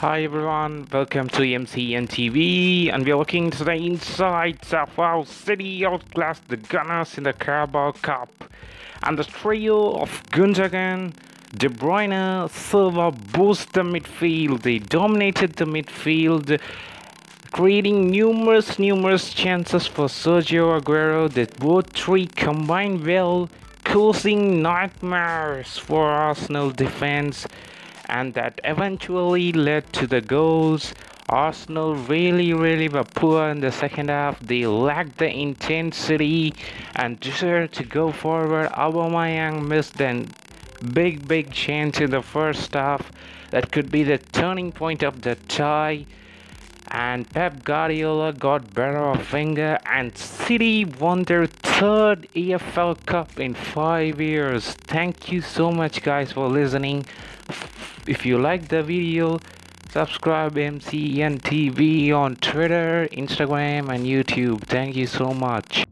Hi everyone, welcome to MCN TV, and we are looking to the insides of how City outclassed the Gunners in the Carabao Cup. And the trio of Gundogan, De Bruyne, Silva boost the midfield. They dominated the midfield, creating numerous, numerous chances for Sergio Aguero. That both three combined well, causing nightmares for Arsenal defense and that eventually led to the goals. Arsenal really, really were poor in the second half. They lacked the intensity and desire to go forward. Aubameyang missed a big, big chance in the first half. That could be the turning point of the tie. And Pep Guardiola got better of Wenger, and City won their third EFL Cup in five years. Thank you so much, guys, for listening. If you like the video, subscribe MCN TV on Twitter, Instagram, and YouTube. Thank you so much.